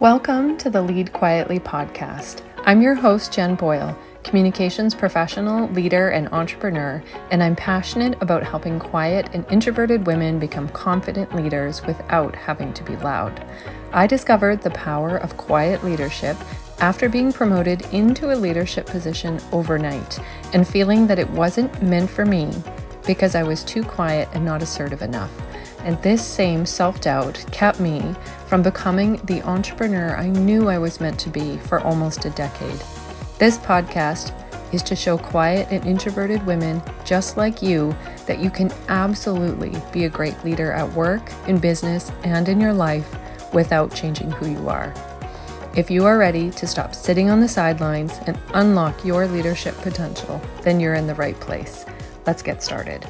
Welcome to the Lead Quietly podcast. I'm your host, Jen Boyle, communications professional, leader, and entrepreneur, and I'm passionate about helping quiet and introverted women become confident leaders without having to be loud. I discovered the power of quiet leadership after being promoted into a leadership position overnight and feeling that it wasn't meant for me because I was too quiet and not assertive enough. And this same self doubt kept me from becoming the entrepreneur I knew I was meant to be for almost a decade. This podcast is to show quiet and introverted women just like you that you can absolutely be a great leader at work, in business, and in your life without changing who you are. If you are ready to stop sitting on the sidelines and unlock your leadership potential, then you're in the right place. Let's get started.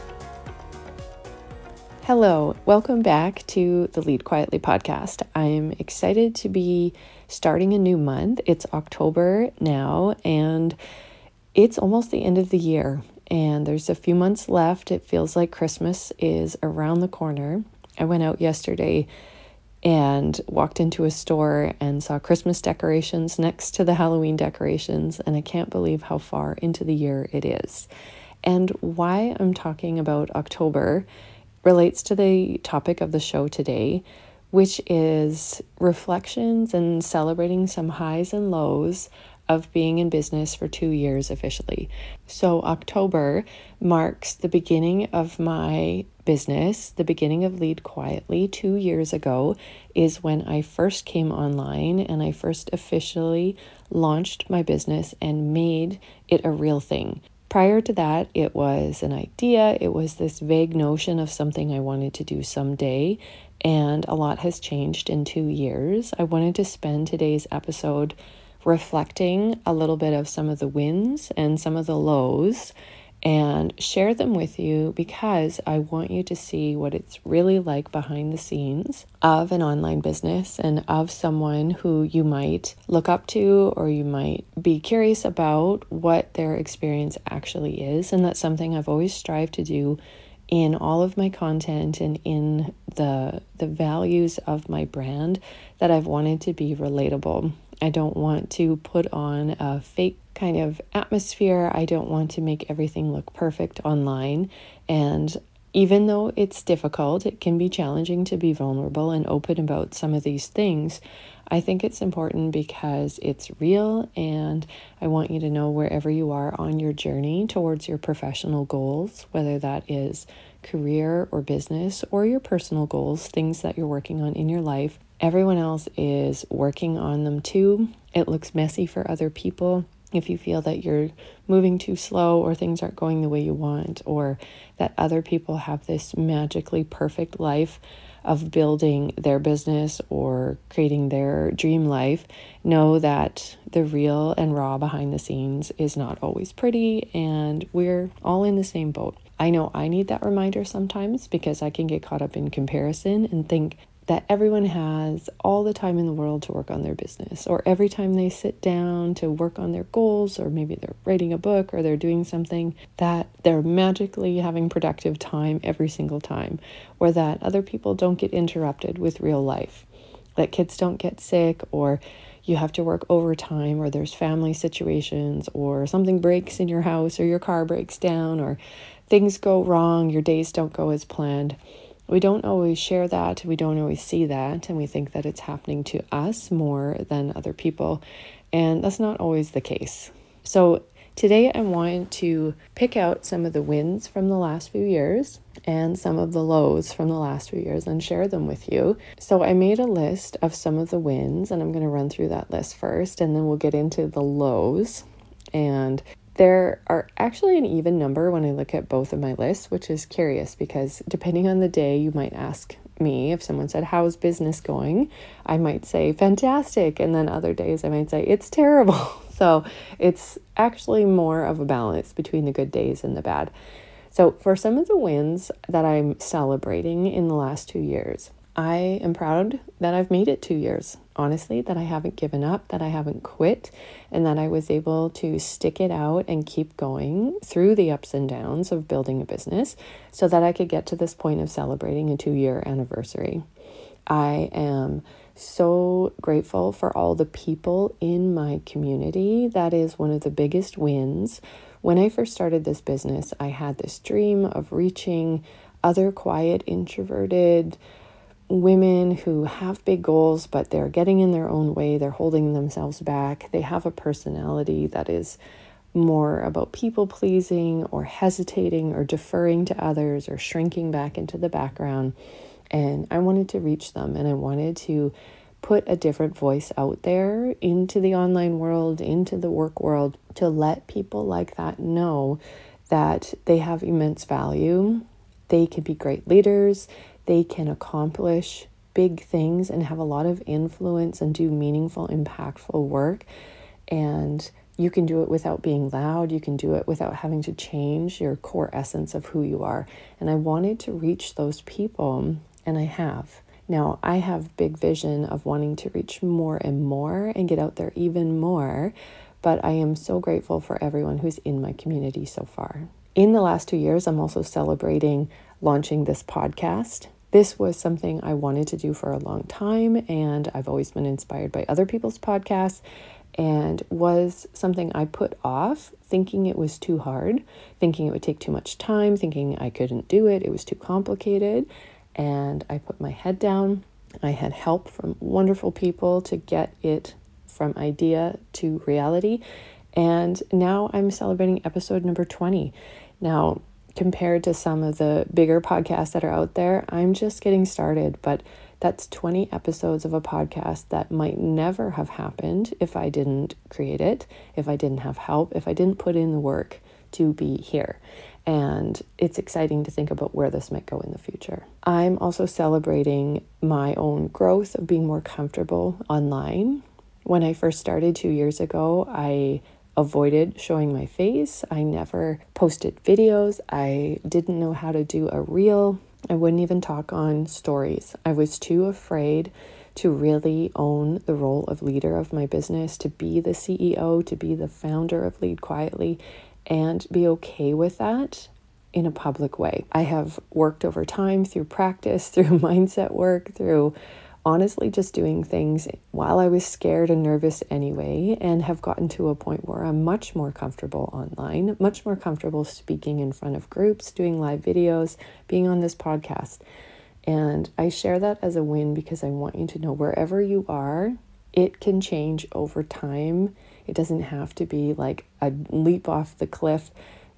Hello, welcome back to the Lead Quietly podcast. I'm excited to be starting a new month. It's October now, and it's almost the end of the year, and there's a few months left. It feels like Christmas is around the corner. I went out yesterday and walked into a store and saw Christmas decorations next to the Halloween decorations, and I can't believe how far into the year it is. And why I'm talking about October relates to the topic of the show today, which is reflections and celebrating some highs and lows of being in business for two years officially. So, October marks the beginning of my business, the beginning of Lead Quietly. Two years ago is when I first came online and I first officially launched my business and made it a real thing. Prior to that, it was an idea, it was this vague notion of something I wanted to do someday, and a lot has changed in two years. I wanted to spend today's episode reflecting a little bit of some of the wins and some of the lows and share them with you because I want you to see what it's really like behind the scenes of an online business and of someone who you might look up to or you might be curious about what their experience actually is. And that's something I've always strived to do in all of my content and in the the values of my brand that I've wanted to be relatable. I don't want to put on a fake kind of atmosphere. I don't want to make everything look perfect online. And even though it's difficult, it can be challenging to be vulnerable and open about some of these things. I think it's important because it's real, and I want you to know wherever you are on your journey towards your professional goals, whether that is career or business or your personal goals, things that you're working on in your life. Everyone else is working on them too. It looks messy for other people if you feel that you're moving too slow or things aren't going the way you want, or that other people have this magically perfect life of building their business or creating their dream life, know that the real and raw behind the scenes is not always pretty, and we're all in the same boat. I know I need that reminder sometimes because I can get caught up in comparison and think that everyone has all the time in the world to work on their business, or every time they sit down to work on their goals, or maybe they're writing a book or they're doing something, that they're magically having productive time every single time, or that other people don't get interrupted with real life, that kids don't get sick, or you have to work overtime, or there's family situations, or something breaks in your house, or your car breaks down, or things go wrong, your days don't go as planned we don't always share that, we don't always see that, and we think that it's happening to us more than other people. And that's not always the case. So, today I want to pick out some of the wins from the last few years and some of the lows from the last few years and share them with you. So, I made a list of some of the wins, and I'm going to run through that list first, and then we'll get into the lows and there are actually an even number when I look at both of my lists, which is curious because depending on the day, you might ask me if someone said, How's business going? I might say, Fantastic. And then other days, I might say, It's terrible. so it's actually more of a balance between the good days and the bad. So, for some of the wins that I'm celebrating in the last two years, I am proud that I've made it two years, honestly, that I haven't given up, that I haven't quit, and that I was able to stick it out and keep going through the ups and downs of building a business so that I could get to this point of celebrating a two year anniversary. I am so grateful for all the people in my community. That is one of the biggest wins. When I first started this business, I had this dream of reaching other quiet, introverted women who have big goals, but they're getting in their own way. They're holding themselves back. They have a personality that is more about people pleasing or hesitating or deferring to others or shrinking back into the background. And I wanted to reach them and I wanted to put a different voice out there into the online world, into the work world, to let people like that know that they have immense value. They can be great leaders, they can accomplish big things and have a lot of influence and do meaningful, impactful work. And you can do it without being loud. You can do it without having to change your core essence of who you are. And I wanted to reach those people, and I have. Now, I have big vision of wanting to reach more and more and get out there even more, but I am so grateful for everyone who's in my community so far. In the last two years, I'm also celebrating launching this podcast. This was something I wanted to do for a long time, and I've always been inspired by other people's podcasts and was something I put off, thinking it was too hard, thinking it would take too much time, thinking I couldn't do it, it was too complicated. And I put my head down. I had help from wonderful people to get it from idea to reality. And now I'm celebrating episode number 20. Now, compared to some of the bigger podcasts that are out there, I'm just getting started, but that's 20 episodes of a podcast that might never have happened if I didn't create it, if I didn't have help, if I didn't put in the work to be here. And it's exciting to think about where this might go in the future. I'm also celebrating my own growth of being more comfortable online. When I first started two years ago, I avoided showing my face. I never posted videos. I didn't know how to do a reel. I wouldn't even talk on stories. I was too afraid to really own the role of leader of my business, to be the CEO, to be the founder of Lead Quietly, and be okay with that in a public way. I have worked over time through practice, through mindset work, through honestly just doing things while I was scared and nervous anyway, and have gotten to a point where I'm much more comfortable online, much more comfortable speaking in front of groups, doing live videos, being on this podcast. And I share that as a win because I want you to know wherever you are, it can change over time. It doesn't have to be like a leap off the cliff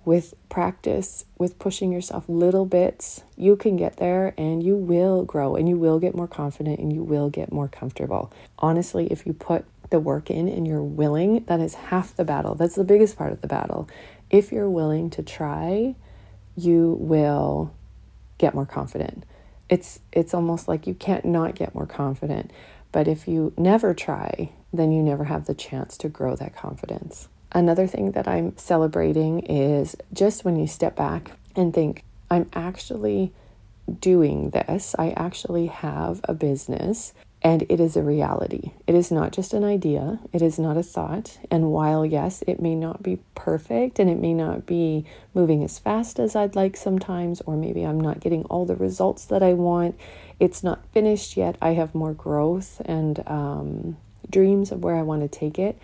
with practice, with pushing yourself little bits, you can get there and you will grow and you will get more confident and you will get more comfortable. Honestly, if you put the work in and you're willing, that is half the battle. That's the biggest part of the battle. If you're willing to try, you will get more confident. It's it's almost like you can't not get more confident. But if you never try, then you never have the chance to grow that confidence. Another thing that I'm celebrating is just when you step back and think, I'm actually doing this, I actually have a business and it is a reality. It is not just an idea, it is not a thought. And while, yes, it may not be perfect and it may not be moving as fast as I'd like sometimes, or maybe I'm not getting all the results that I want, it's not finished yet. I have more growth and um, dreams of where I want to take it.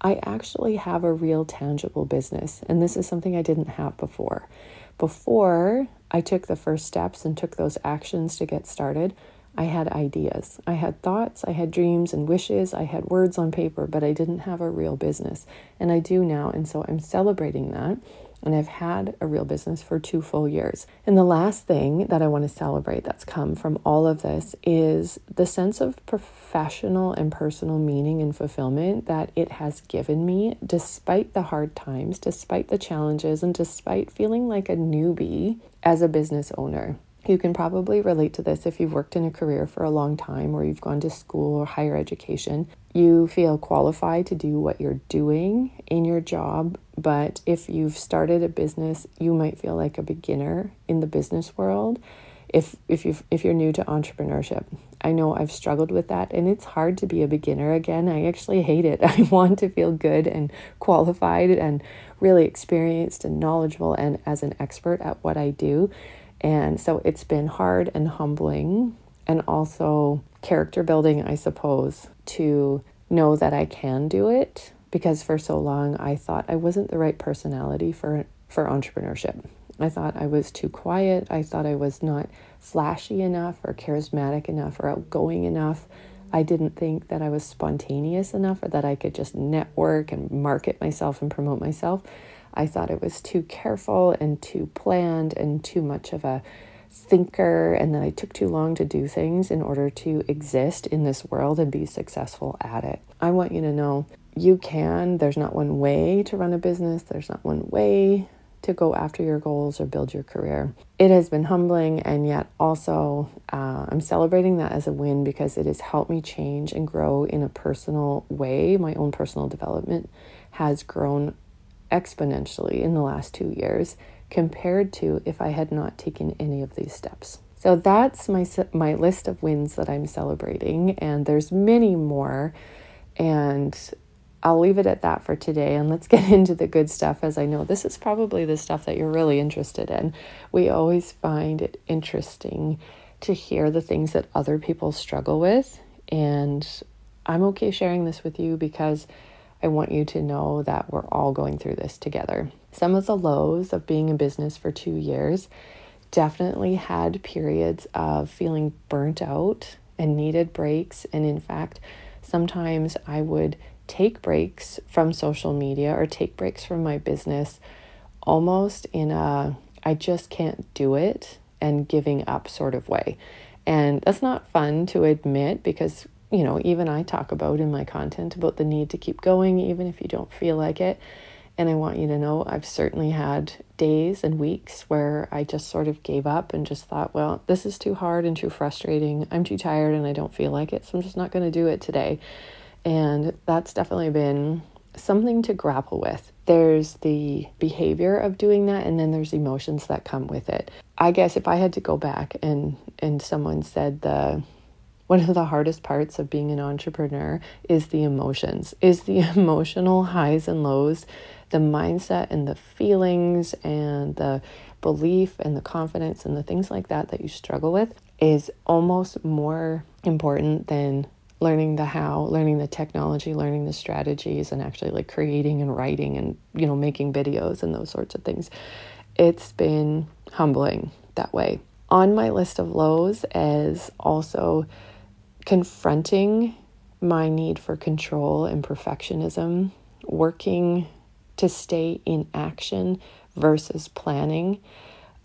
I actually have a real tangible business, and this is something I didn't have before. Before I took the first steps and took those actions to get started, I had ideas. I had thoughts, I had dreams and wishes, I had words on paper, but I didn't have a real business. And I do now, and so I'm celebrating that and I've had a real business for two full years. And the last thing that I want to celebrate that's come from all of this is the sense of professional and personal meaning and fulfillment that it has given me despite the hard times, despite the challenges, and despite feeling like a newbie as a business owner. You can probably relate to this if you've worked in a career for a long time or you've gone to school or higher education. You feel qualified to do what you're doing in your job, but if you've started a business, you might feel like a beginner in the business world. If if you if you're new to entrepreneurship, I know I've struggled with that and it's hard to be a beginner again. I actually hate it. I want to feel good and qualified and really experienced and knowledgeable and as an expert at what I do. And so it's been hard and humbling and also character building, I suppose, to know that I can do it because for so long I thought I wasn't the right personality for for entrepreneurship. I thought I was too quiet. I thought I was not flashy enough or charismatic enough or outgoing enough. I didn't think that I was spontaneous enough or that I could just network and market myself and promote myself. I thought it was too careful and too planned and too much of a thinker and that I took too long to do things in order to exist in this world and be successful at it. I want you to know you can. There's not one way to run a business, there's not one way to go after your goals or build your career. It has been humbling, and yet also uh, I'm celebrating that as a win because it has helped me change and grow in a personal way. My own personal development has grown exponentially in the last two years compared to if I had not taken any of these steps. So that's my my list of wins that I'm celebrating and there's many more and I'll leave it at that for today and let's get into the good stuff as I know this is probably the stuff that you're really interested in. We always find it interesting to hear the things that other people struggle with and I'm okay sharing this with you because I want you to know that we're all going through this together. Some of the lows of being in business for two years definitely had periods of feeling burnt out and needed breaks. And in fact, sometimes I would take breaks from social media or take breaks from my business almost in a I just can't do it and giving up sort of way. And that's not fun to admit because you know, even I talk about in my content about the need to keep going, even if you don't feel like it. And I want you to know I've certainly had days and weeks where I just sort of gave up and just thought, well, this is too hard and too frustrating. I'm too tired and I don't feel like it. So I'm just not going to do it today. And that's definitely been something to grapple with. There's the behavior of doing that and then there's emotions that come with it. I guess if I had to go back and and someone said the one of the hardest parts of being an entrepreneur is the emotions, is the emotional highs and lows, the mindset and the feelings and the belief and the confidence and the things like that that you struggle with is almost more important than learning the how, learning the technology, learning the strategies and actually like creating and writing and you know making videos and those sorts of things. It's been humbling that way. On my list of lows is also confronting my need for control and perfectionism, working to stay in action versus planning.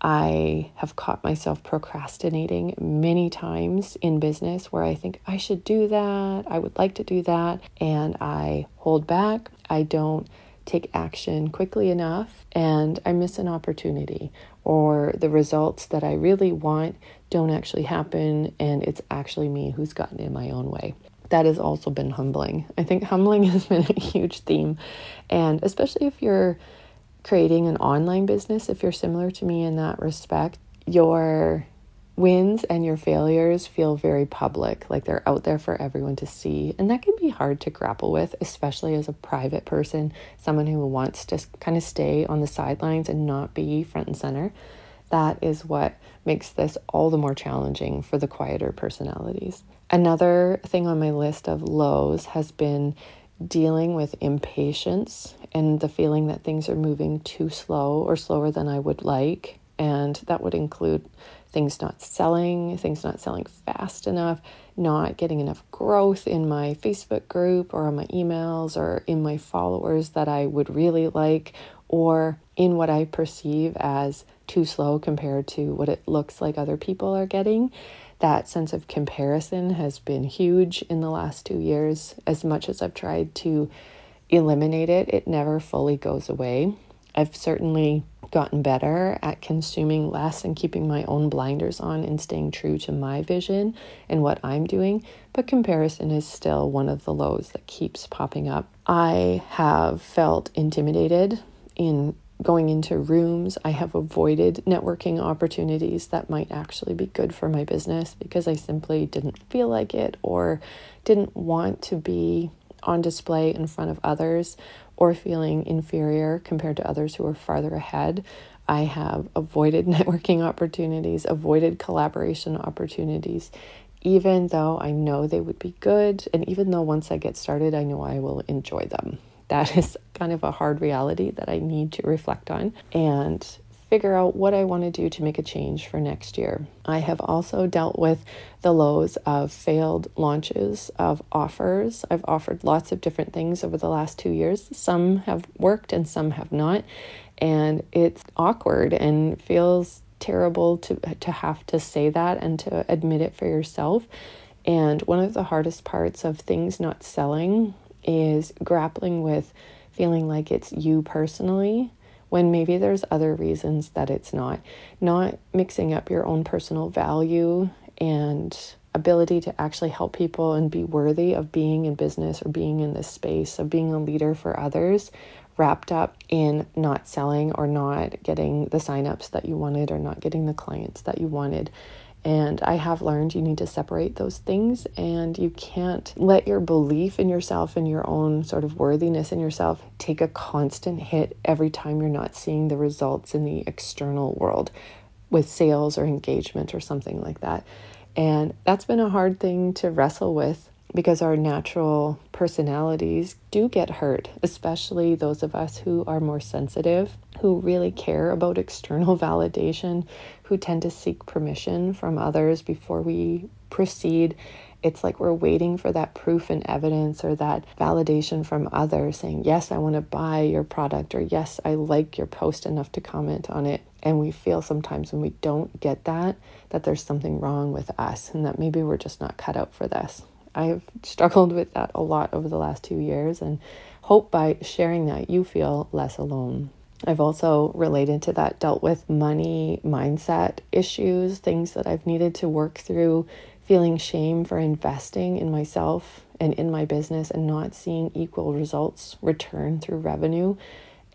I have caught myself procrastinating many times in business where I think I should do that, I would like to do that, and I hold back. I don't take action quickly enough, and I miss an opportunity, or the results that I really want don't actually happen and it's actually me who's gotten in my own way. That has also been humbling. I think humbling has been a huge theme. And especially if you're creating an online business, if you're similar to me in that respect, your wins and your failures feel very public, like they're out there for everyone to see. And that can be hard to grapple with, especially as a private person, someone who wants to kind of stay on the sidelines and not be front and center that is what makes this all the more challenging for the quieter personalities. Another thing on my list of lows has been dealing with impatience and the feeling that things are moving too slow or slower than I would like. And that would include things not selling, things not selling fast enough, not getting enough growth in my Facebook group or on my emails or in my followers that I would really like, or in what I perceive as too slow compared to what it looks like other people are getting. That sense of comparison has been huge in the last two years. As much as I've tried to eliminate it, it never fully goes away. I've certainly gotten better at consuming less and keeping my own blinders on and staying true to my vision and what I'm doing, but comparison is still one of the lows that keeps popping up. I have felt intimidated in going into rooms. I have avoided networking opportunities that might actually be good for my business because I simply didn't feel like it or didn't want to be on display in front of others or feeling inferior compared to others who are farther ahead. I have avoided networking opportunities, avoided collaboration opportunities, even though I know they would be good, and even though once I get started, I know I will enjoy them. That is kind of a hard reality that I need to reflect on and figure out what I want to do to make a change for next year. I have also dealt with the lows of failed launches of offers. I've offered lots of different things over the last two years. Some have worked and some have not. And it's awkward and feels terrible to, to have to say that and to admit it for yourself. And one of the hardest parts of things not selling is grappling with feeling like it's you personally when maybe there's other reasons that it's not. Not mixing up your own personal value and ability to actually help people and be worthy of being in business or being in this space, of being a leader for others, wrapped up in not selling or not getting the signups that you wanted or not getting the clients that you wanted. And I have learned you need to separate those things and you can't let your belief in yourself and your own sort of worthiness in yourself take a constant hit every time you're not seeing the results in the external world with sales or engagement or something like that. And that's been a hard thing to wrestle with because our natural personalities do get hurt, especially those of us who are more sensitive, who really care about external validation, who tend to seek permission from others before we proceed. It's like we're waiting for that proof and evidence or that validation from others saying, Yes, I want to buy your product, or Yes, I like your post enough to comment on it. And we feel sometimes when we don't get that, that there's something wrong with us and that maybe we're just not cut out for this. I've struggled with that a lot over the last two years and hope by sharing that you feel less alone. I've also related to that dealt with money mindset issues, things that I've needed to work through, feeling shame for investing in myself and in my business and not seeing equal results return through revenue,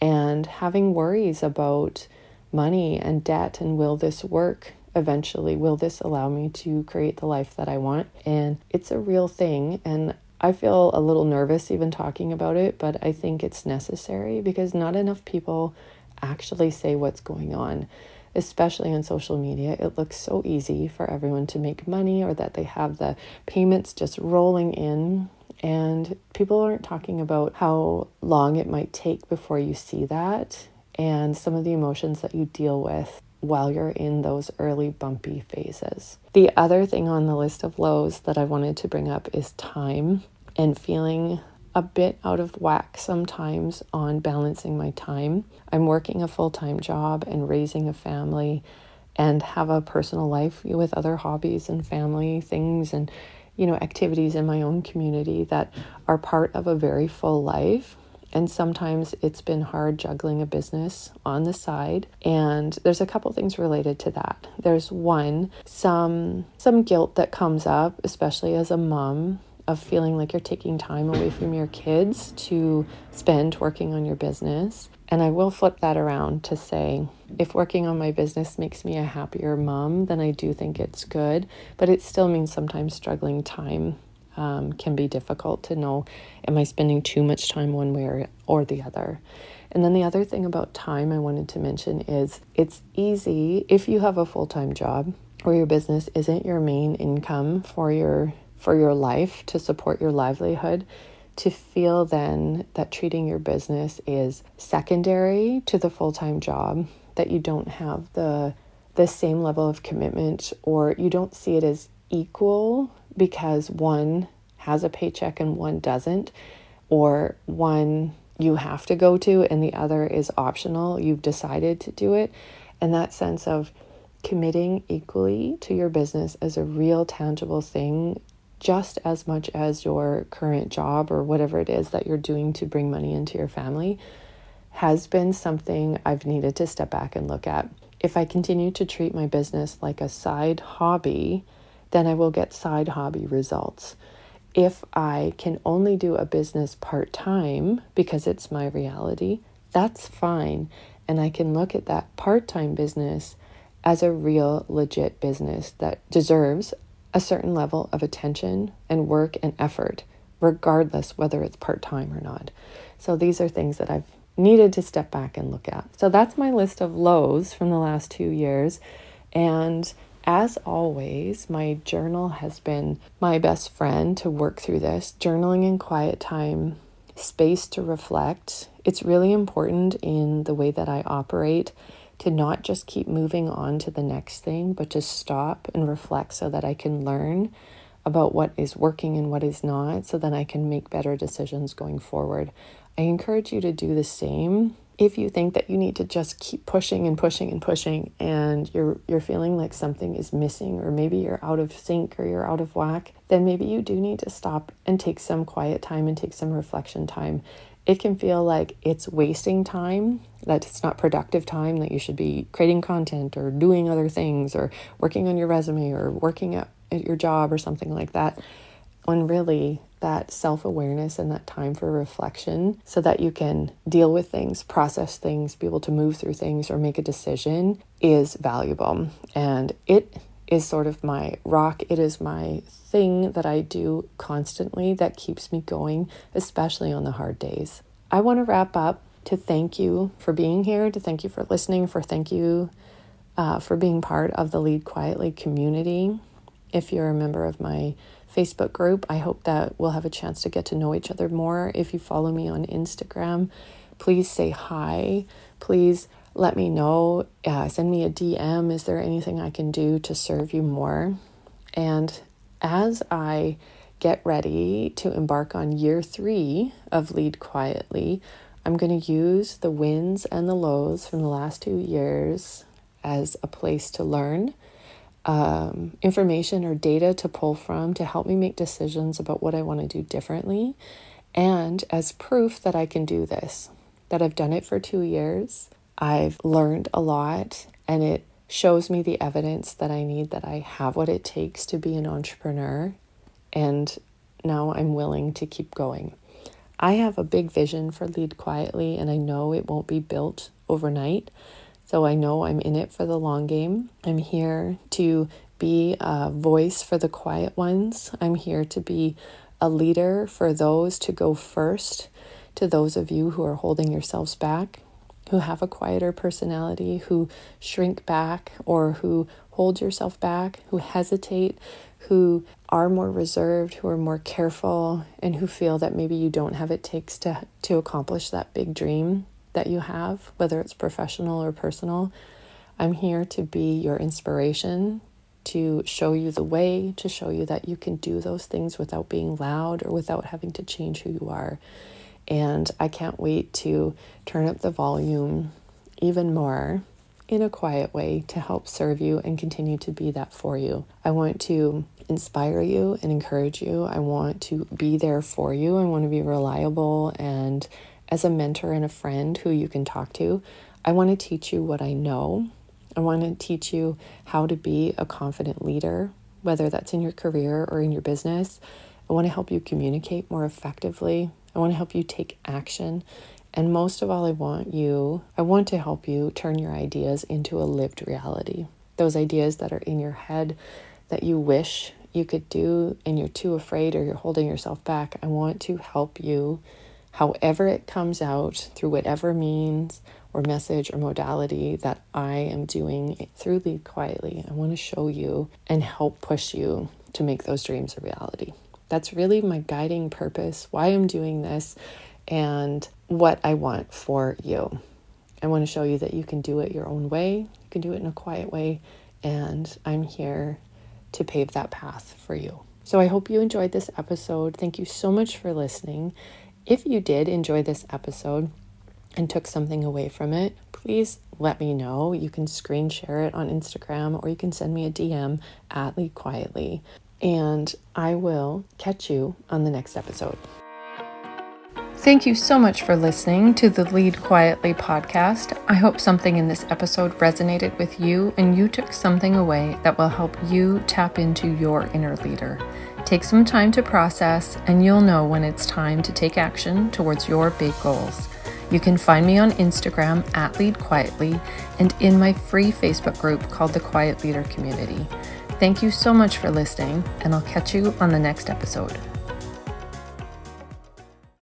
and having worries about money and debt and will this work eventually will this allow me to create the life that I want? And it's a real thing. And I feel a little nervous even talking about it, but I think it's necessary because not enough people actually say what's going on, especially on social media. It looks so easy for everyone to make money or that they have the payments just rolling in. And people aren't talking about how long it might take before you see that and some of the emotions that you deal with while you're in those early bumpy phases. The other thing on the list of lows that I wanted to bring up is time and feeling a bit out of whack sometimes on balancing my time. I'm working a full time job and raising a family and have a personal life with other hobbies and family things and you know activities in my own community that are part of a very full life and sometimes it's been hard juggling a business on the side. And there's a couple things related to that. There's one some some guilt that comes up especially as a mom of feeling like you're taking time away from your kids to spend working on your business. And I will flip that around to say if working on my business makes me a happier mom, then I do think it's good, but it still means sometimes struggling time um, can be difficult to know am I spending too much time one way or, or the other. And then the other thing about time I wanted to mention is it's easy if you have a full-time job or your business isn't your main income for your for your life to support your livelihood to feel then that treating your business is secondary to the full-time job that you don't have the the same level of commitment or you don't see it as equal because one has a paycheck and one doesn't, or one you have to go to and the other is optional, you've decided to do it. And that sense of committing equally to your business as a real tangible thing just as much as your current job or whatever it is that you're doing to bring money into your family has been something I've needed to step back and look at. If I continue to treat my business like a side hobby, then I will get side hobby results. If I can only do a business part time because it's my reality, that's fine. And I can look at that part time business as a real, legit business that deserves a certain level of attention and work and effort, regardless whether it's part time or not. So these are things that I've needed to step back and look at. So that's my list of lows from the last two years. And As always, my journal has been my best friend to work through this. Journaling in quiet time, space to reflect. It's really important in the way that I operate to not just keep moving on to the next thing, but to stop and reflect so that I can learn about what is working and what is not, so then I can make better decisions going forward. I encourage you to do the same if you think that you need to just keep pushing and pushing and pushing and you're you're feeling like something is missing or maybe you're out of sync or you're out of whack, then maybe you do need to stop and take some quiet time and take some reflection time. It can feel like it's wasting time, that it's not productive time, that you should be creating content or doing other things or working on your resume or working at, at your job or something like that. When really that self awareness and that time for reflection so that you can deal with things, process things, be able to move through things, or make a decision is valuable. And it is sort of my rock. It is my thing that I do constantly that keeps me going, especially on the hard days. I want to wrap up to thank you for being here, to thank you for listening, for thank you uh, for being part of the Lead Quietly community. If you're a member of my Facebook group. I hope that we'll have a chance to get to know each other more. If you follow me on Instagram, please say hi. Please let me know. Uh, send me a DM. Is there anything I can do to serve you more? And as I get ready to embark on year three of Lead Quietly, I'm going to use the wins and the lows from the last two years as a place to learn um, information or data to pull from to help me make decisions about what I want to do differently, and as proof that I can do this, that I've done it for two years. I've learned a lot, and it shows me the evidence that I need that I have what it takes to be an entrepreneur. And now I'm willing to keep going. I have a big vision for Lead Quietly, and I know it won't be built overnight. So I know I'm in it for the long game. I'm here to be a voice for the quiet ones. I'm here to be a leader for those to go first, to those of you who are holding yourselves back, who have a quieter personality, who shrink back or who hold yourself back, who hesitate, who are more reserved, who are more careful, and who feel that maybe you don't have it takes to to accomplish that big dream that you have, whether it's professional or personal. I'm here to be your inspiration, to show you the way, to show you that you can do those things without being loud or without having to change who you are. And I can't wait to turn up the volume even more in a quiet way to help serve you and continue to be that for you. I want to inspire you and encourage you. I want to be there for you. I want to be reliable and as a mentor and a friend who you can talk to, I want to teach you what I know. I want to teach you how to be a confident leader, whether that's in your career or in your business. I want to help you communicate more effectively. I want to help you take action. And most of all, I want you, I want to help you turn your ideas into a lived reality. Those ideas that are in your head that you wish you could do and you're too afraid or you're holding yourself back. I want to help you however it comes out through whatever means or message or modality that I am doing through Lead Quietly. I want to show you and help push you to make those dreams a reality. That's really my guiding purpose, why I'm doing this, and what I want for you. I want to show you that you can do it your own way, you can do it in a quiet way, and I'm here to pave that path for you. So I hope you enjoyed this episode. Thank you so much for listening. If you did enjoy this episode and took something away from it, please let me know. You can screen share it on Instagram or you can send me a DM at Lead Quietly. And I will catch you on the next episode. Thank you so much for listening to the Lead Quietly podcast. I hope something in this episode resonated with you and you took something away that will help you tap into your inner leader. Take some time to process, and you'll know when it's time to take action towards your big goals. You can find me on Instagram at Lead Quietly and in my free Facebook group called the Quiet Leader Community. Thank you so much for listening, and I'll catch you on the next episode.